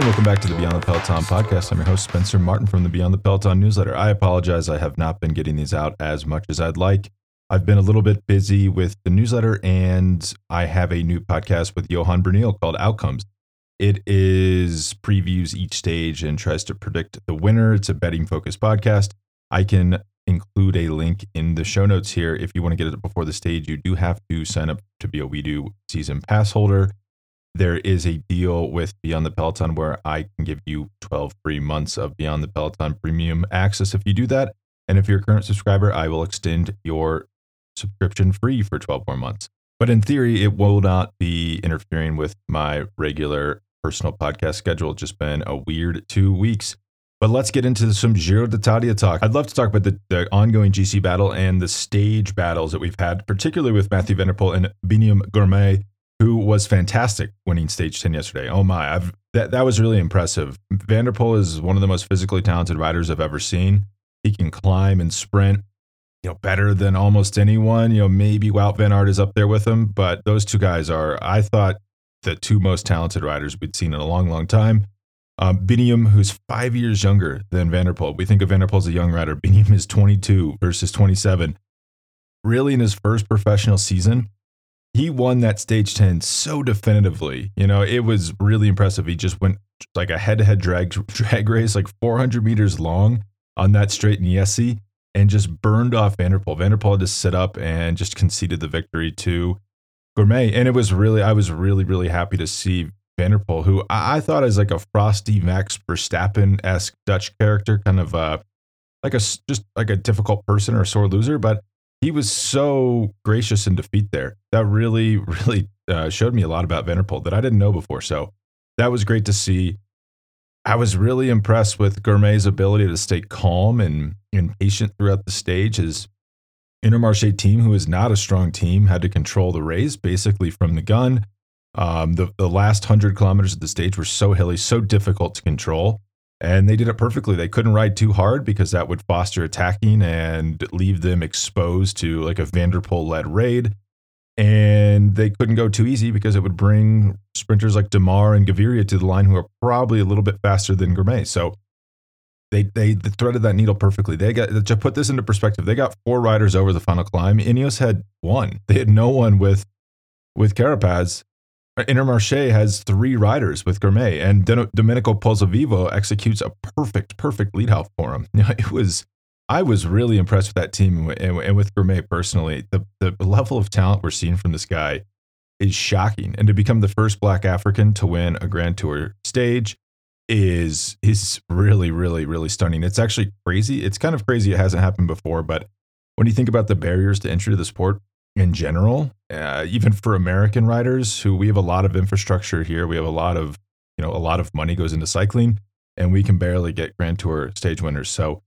and welcome back to the Beyond the Peloton podcast. I'm your host, Spencer Martin from the Beyond the Peloton newsletter. I apologize, I have not been getting these out as much as I'd like. I've been a little bit busy with the newsletter, and I have a new podcast with Johan Bruyneel called Outcomes. It is previews each stage and tries to predict the winner. It's a betting focused podcast. I can include a link in the show notes here. If you want to get it before the stage, you do have to sign up to be a WEDU season pass holder there is a deal with Beyond the Peloton where I can give you 12 free months of Beyond the Peloton premium access if you do that. And if you're a current subscriber, I will extend your subscription free for 12 more months. But in theory, it will not be interfering with my regular personal podcast schedule. It's just been a weird two weeks. But let's get into some Giro d'Italia talk. I'd love to talk about the, the, ongoing GC battle and the stage battles that we've had, particularly with Mathieu van der Poel and Biniam Girmay who was fantastic winning stage 10 yesterday. Oh my, I've, that, that was really impressive. van der Poel is one of the most physically talented riders I've ever seen. He can climb and sprint, you know, better than almost anyone. You know, maybe Wout Van Aert is up there with him, but those two guys are, I thought, the two most talented riders we'd seen in a long, long time. Um, Biniam, who's five years younger than van der Poel. We think of van der Poel as a young rider. Biniam is 22 versus 27. Really, in his first professional season, he won that stage 10 so definitively. You know, it was really impressive. He just went like a head to head drag drag race, like 400 meters long on that straight in Jesi and just burned off. van der Poel had to sit up and just conceded the victory to Girmay. And it was really, I was really, really happy to see van der Poel, who I, I thought is like a frosty Max Verstappen esque Dutch character, kind of uh, like a just like a difficult person or a sore loser. But he was so gracious in defeat there. That really, really uh, showed me a lot about van der that I didn't know before. So that was great to see. I was really impressed with Girmay's ability to stay calm and, and patient throughout the stage. His Intermarché team, who is not a strong team, had to control the race basically from the gun. Um, the, the last 100 kilometers of the stage were so hilly, so difficult to control and they did it perfectly. They couldn't ride too hard because that would foster attacking and leave them exposed to like a van der Poel led raid. And they couldn't go too easy because it would bring sprinters like Démare and Gaviria to the line who are probably a little bit faster than Girmay. So they they threaded that needle perfectly. They got to put this into perspective. They got four riders over the final climb. Ineos had one. They had no one with with Carapaz, Intermarché has three riders with Girmay, and Domenico Pozzovivo executes a perfect, perfect lead half for him. It was, I was really impressed with that team and, with Girmay personally. The the level of talent we're seeing from this guy is shocking, and to become the first Black African to win a Grand Tour stage is is really, really, really stunning. It's actually crazy. It's kind of crazy. It hasn't happened before, but when you think about the barriers to entry to the sport, in general, uh, even for American riders who we have a lot of infrastructure here. We have a lot of, you know, a lot of money goes into cycling and we can barely get Grand Tour stage winners. So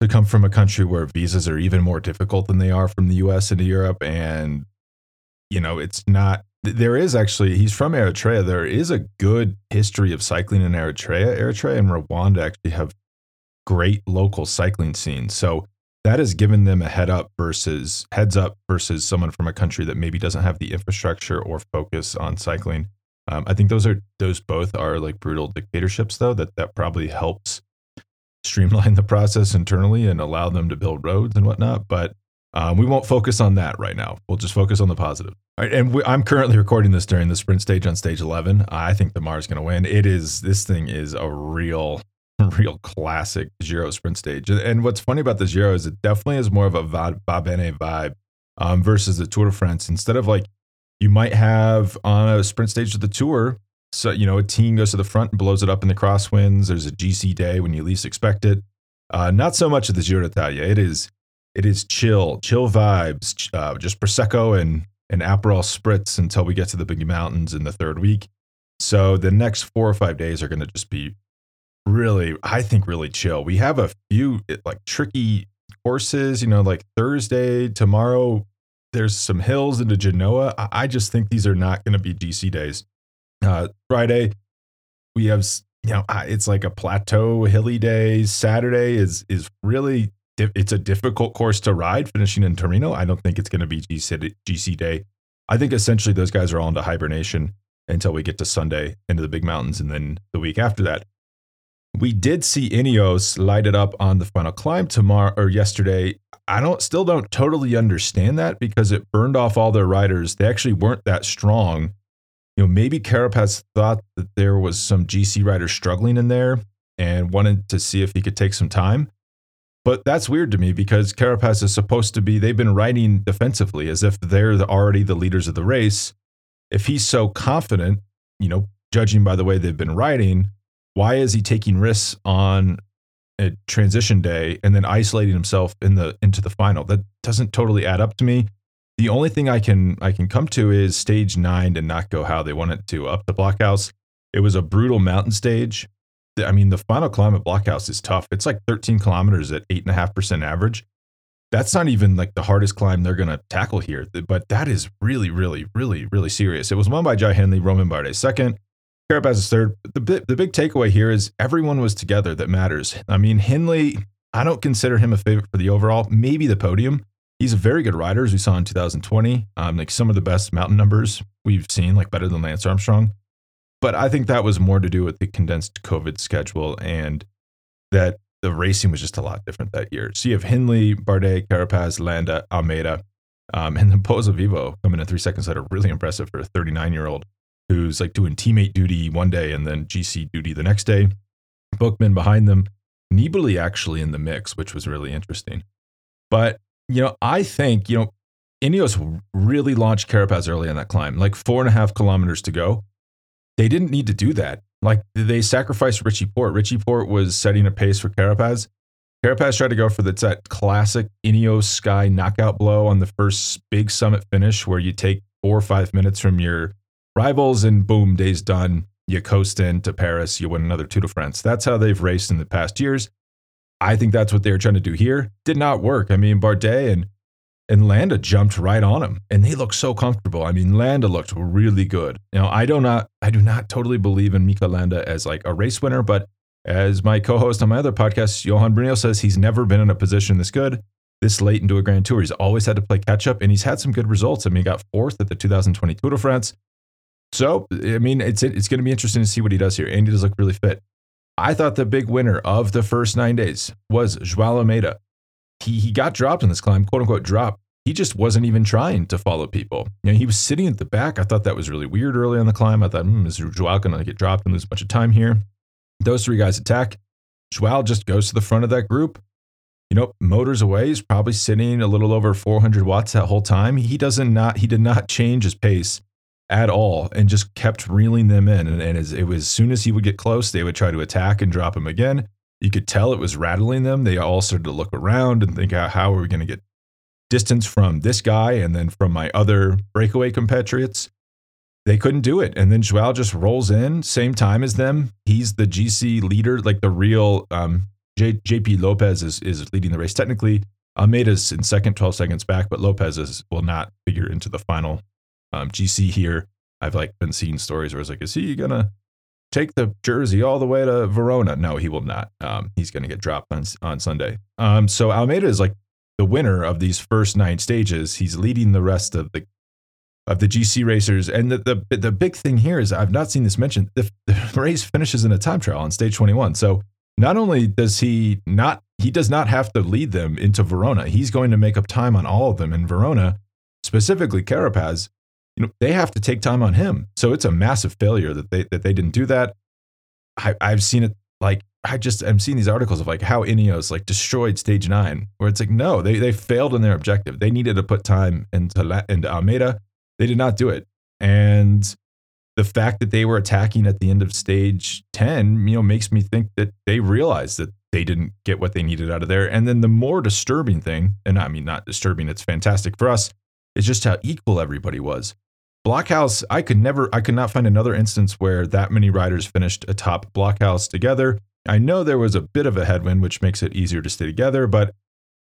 to come from a country where visas are even more difficult than they are from the US into Europe and you know, it's not there is actually he's from Eritrea. There is a good history of cycling in Eritrea. Eritrea and Rwanda actually have great local cycling scenes. So that has given them a head up versus heads up versus someone from a country that maybe doesn't have the infrastructure or focus on cycling. Um, I think those are those both are like brutal dictatorships though that that probably helps streamline the process internally and allow them to build roads and whatnot. But um, we won't focus on that right now. We'll just focus on the positive. All right, and we, I'm currently recording this during the sprint stage on stage 11. I think Démare is going to win. It is this thing is a real real classic Giro sprint stage. And what's funny about the Giro is it definitely is more of a va, vibe um, versus the Tour de France. Instead of like you might have on a sprint stage of the Tour, so you know a team goes to the front and blows it up in the crosswinds. There's a GC day when you least expect it. Uh, not so much of the Giro d'Italia. It is it is chill, chill vibes, uh, just prosecco and and Aperol spritz until we get to the big mountains in the third week. So the next four or five days are going to just be really, I think, really chill. We have a few eh, like tricky courses, you know, like Thursday, tomorrow, there's some hills into Genoa. I just think these are not going to be GC days. Uh, Friday, we have, you know, it's like a plateau hilly day. Saturday is is really it's a difficult course to ride finishing in Torino. I don't think it's going to be GC, GC day. I think essentially those guys are all into hibernation. until we get to Sunday into the big mountains and then the week after that. We did see Ineos light it up on the final climb tomorrow or yesterday. I don't still don't totally understand that because it burned off all their riders. They actually weren't that strong. You know, maybe Carapaz thought that there was some GC riders struggling in there and wanted to see if he could take some time. But that's weird to me because Carapaz is supposed to be, they've been riding defensively as if they're the, already the leaders of the race. If he's so confident, you know, judging by the way they've been riding, why is he taking risks on a transition day and then isolating himself in the into the final? That doesn't totally add up to me. The only thing I can I can come to is stage nine did not go how they wanted to up the Blockhaus. It was a brutal mountain stage. I mean, the final climb at Blockhaus is tough. It's like 13 kilometers at eight and a half percent average. That's not even like the hardest climb they're going to tackle here, but that is really, really, really, really serious. It was won by Jai Hindley, Romain Bardet second, Carapaz is third. The big, the big takeaway here is everyone was together that matters. I mean, Hindley, I don't consider him a favorite for the overall, maybe the podium. He's a very good rider, as we saw in 2020. Um, like some of the best mountain numbers we've seen, like better than Lance Armstrong. But I think that was more to do with the condensed COVID schedule and that the racing was just a lot different that year. So you have Hindley, Bardet, Carapaz, Landa, Almeida, um, and then Pozzovivo coming in three seconds that are really impressive for a 39 year old who's like doing teammate duty one day and then GC duty the next day. Buchmann behind them, Nibali actually in the mix, which was really interesting. But, you know, I think, you know, Ineos really launched Carapaz early on that climb, like four and a half kilometers to go. They didn't need to do that. Like they sacrificed Richie Porte. Richie Porte was setting a pace for Carapaz. Carapaz tried to go for the, that classic Ineos Sky knockout blow on the first big summit finish where you take four or five minutes from your rivals, and boom, day's done. You coast into Paris, you win another Tour de France. That's how they've raced in the past years. I think that's what they were trying to do here. Did not work. I mean, Bardet and and Landa jumped right on him, and they looked so comfortable. I mean, Landa looked really good. Now, I do not, I do not totally believe in Mikel Landa as like a race winner, but as my co-host on my other podcast, Johan Bruyneel says, he's never been in a position this good, this late into a Grand Tour. He's always had to play catch up, and he's had some good results. I mean, he got fourth at the 2020 Tour de France. So, I mean, it's it's going to be interesting to see what he does here. Andy does look really fit. I thought the big winner of the first nine days was Joao Almeida. He, he got dropped in this climb, quote unquote, drop. He just wasn't even trying to follow people. You know, he was sitting at the back. I thought that was really weird early on the climb. I thought, hmm, is Joao going to get dropped and lose a bunch of time here? Those three guys attack. Joao just goes to the front of that group. You know, motors away. He's probably sitting a little over 400 watts that whole time. He doesn't not he did not change his pace at all and just kept reeling them in. And, and as, it was as soon as he would get close, they would try to attack and drop him again. You could tell it was rattling them. They all started to look around and think, how, are we going to get distance from this guy and then from my other breakaway compatriots? They couldn't do it. And then Joao just rolls in, same time as them. He's the GC leader, like the real um, J, JP Lopez is, is leading the race technically. Almeida's in second, 12 seconds back, but Lopez is, will not figure into the final um, GC here, I've like been seeing stories where it's like, is he gonna take the jersey all the way to Verona? No, he will not. Um, he's gonna get dropped on on Sunday. Um, so Almeida is like the winner of these first nine stages. He's leading the rest of the of the GC racers. And the, the the big thing here is I've not seen this mentioned. The, the race finishes in a time trial on stage 21. So not only does he not he does not have to lead them into Verona. He's going to make up time on all of them in Verona, specifically Carapaz you know they have to take time on him. So it's a massive failure that they that they didn't do that. I, I've seen it like I just I'm seeing these articles of like how Ineos like destroyed stage nine, where it's like no, they they failed in their objective. They needed to put time into into Almeida. They did not do it, and the fact that they were attacking at the end of stage ten, you know, makes me think that they realized that they didn't get what they needed out of there. And then the more disturbing thing, and I mean not disturbing, it's fantastic for us, is just how equal everybody was. Blockhaus, I could never, I could not find another instance where that many riders finished atop Blockhaus together. I know there was a bit of a headwind, which makes it easier to stay together, but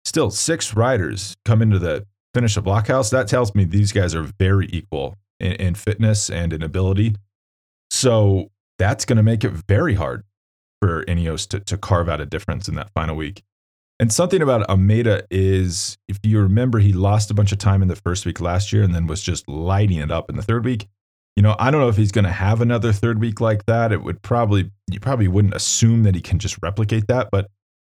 still, six riders come into the finish of Blockhaus. That tells me these guys are very equal in, in fitness and in ability. So that's going to make it very hard for Ineos to, to carve out a difference in that final week. And something about Almeida is, if you remember, he lost a bunch of time in the first week last year and then was just lighting it up in the third week. You know, I don't know if he's going to have another third week like that. It would probably, you probably wouldn't assume that he can just replicate that. But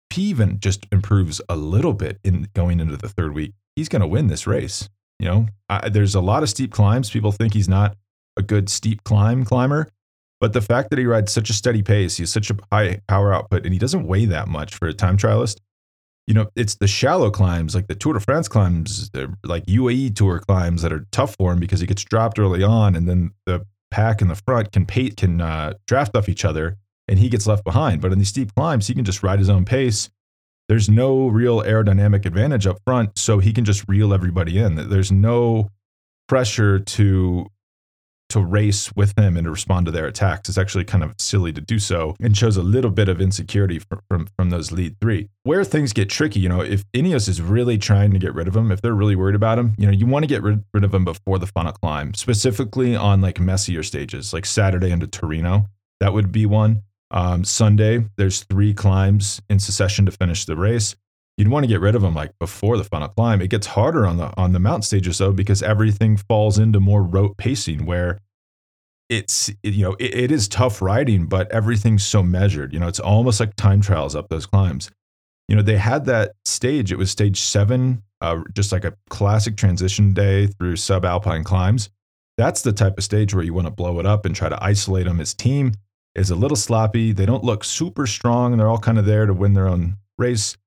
if he even just improves a little bit in going into the third week, he's going to win this race. You know, I, there's a lot of steep climbs. People think he's not a good steep climb climber. But the fact that he rides such a steady pace, he has such a high power output, and he doesn't weigh that much for a time trialist. You know, it's the shallow climbs, like the Tour de France climbs, like UAE Tour climbs that are tough for him because he gets dropped early on, and then the pack in the front can pay, can uh, draft off each other, and he gets left behind. But in these steep climbs, he can just ride his own pace. There's no real aerodynamic advantage up front, so he can just reel everybody in. There's no pressure to to race with them and to respond to their attacks. It's actually kind of silly to do so and shows a little bit of insecurity from, from, from those lead three. Where things get tricky, you know, if Ineos is really trying to get rid of him, if they're really worried about him, you know, you want to get rid, rid of him before the final climb, specifically on like messier stages, like Saturday into Torino. That would be one. Um, Sunday, there's three climbs in succession to finish the race you'd want to get rid of them like before the final climb. It gets harder on the on the mountain stages though because everything falls into more rote pacing where it's you know it, it is tough riding, but everything's so measured. You know, it's almost like time trials up those climbs. You know, they had that stage. It was stage seven, uh, just like a classic transition day through subalpine climbs. That's the type of stage where you want to blow it up and try to isolate them. His team is a little sloppy. They don't look super strong, and they're all kind of there to win their own race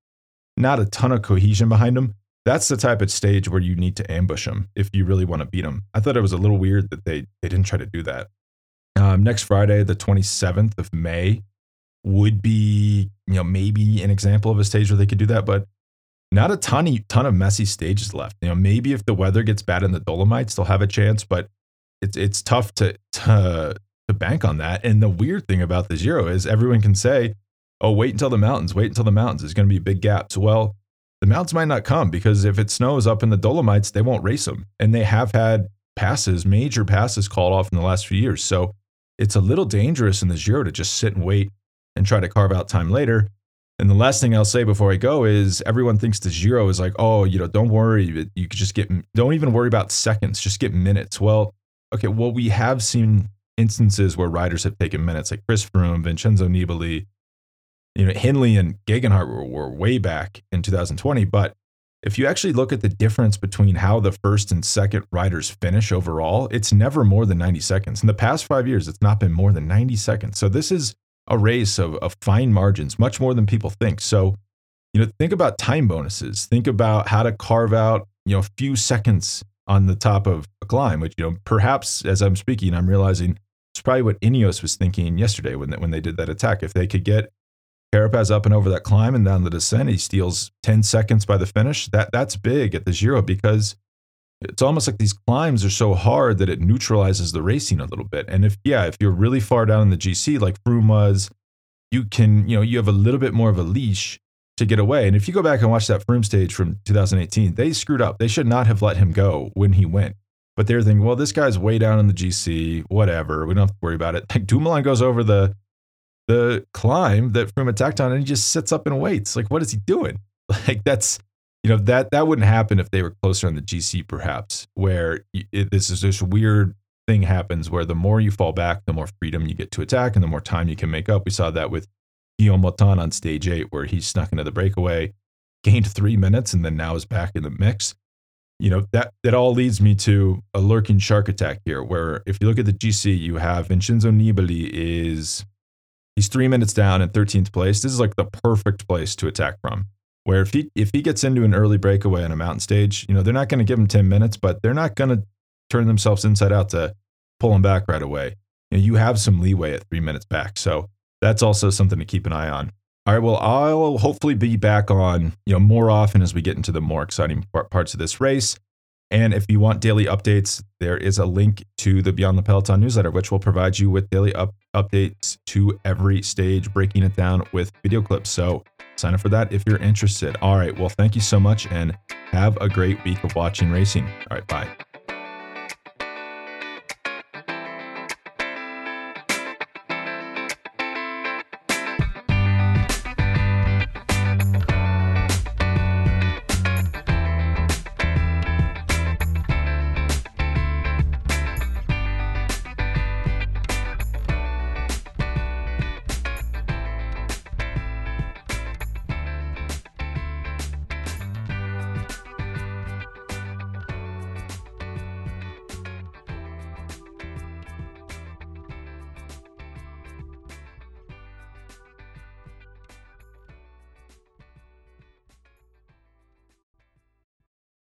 not a ton of cohesion behind them. That's the type of stage where you need to ambush them if you really want to beat them. I thought it was a little weird that they they didn't try to do that. Um, next Friday, the 27th of May, would be you know maybe an example of a stage where they could do that, but not a ton ton of messy stages left. You know, maybe if the weather gets bad in the Dolomites, they'll have a chance, but it's it's tough to to to bank on that. And the weird thing about the Giro is everyone can say, oh, wait until the mountains, wait until the mountains. There's going to be big gaps. Well, the mountains might not come because if it snows up in the Dolomites, they won't race them. And they have had passes, major passes called off in the last few years. So it's a little dangerous in the Giro to just sit and wait and try to carve out time later. And the last thing I'll say before I go is everyone thinks the Giro is like, oh, you know, don't worry. You could just get, don't even worry about seconds, just get minutes. Well, okay, well, we have seen instances where riders have taken minutes, like Chris Froome, Vincenzo Nibali, you know, Hindley and Geoghegan were, were way back in 2020. But if you actually look at the difference between how the first and second riders finish overall, it's never more than 90 seconds. In the past five years, it's not been more than 90 seconds. So this is a race of, of fine margins, much more than people think. So, you know, think about time bonuses. Think about how to carve out, you know, a few seconds on the top of a climb, which, you know, perhaps as I'm speaking, I'm realizing it's probably what Ineos was thinking yesterday when, when they did that attack. If they could get Carapaz up and over that climb and down the descent. He steals 10 seconds by the finish. That that's big at the Giro because it's almost like these climbs are so hard that it neutralizes the racing a little bit. And if yeah, if you're really far down in the GC like Froome was, you can, you know, you have a little bit more of a leash to get away. And if you go back and watch that Froome stage from 2018, they screwed up. They should not have let him go when he went. But they're thinking, well, this guy's way down in the GC, whatever. We don't have to worry about it. Like Dumoulin goes over the the climb that Froome attacked on and he just sits up and waits. Like, what is he doing? Like, that's, you know, that that wouldn't happen if they were closer on the GC, perhaps, where it, this is this weird thing happens where the more you fall back, the more freedom you get to attack and the more time you can make up. We saw that with Guillaume Martin on stage eight, where he snuck into the breakaway, gained three minutes, and then now is back in the mix. You know, that that all leads me to a lurking shark attack here, where if you look at the GC, you have Vincenzo Nibali is He's three minutes down in 13th place. This is like the perfect place to attack from. Where if he if he gets into an early breakaway on a mountain stage, you know they're not going to give him 10 minutes, but they're not going to turn themselves inside out to pull him back right away. You, know, you have some leeway at three minutes back, so that's also something to keep an eye on. All right, well, I'll hopefully be back on you know more often as we get into the more exciting parts of this race. And if you want daily updates, there is a link to the Beyond the Peloton newsletter, which will provide you with daily up- updates to every stage, breaking it down with video clips. So sign up for that if you're interested. All right. Well, thank you so much and have a great week of watching racing. All right. Bye.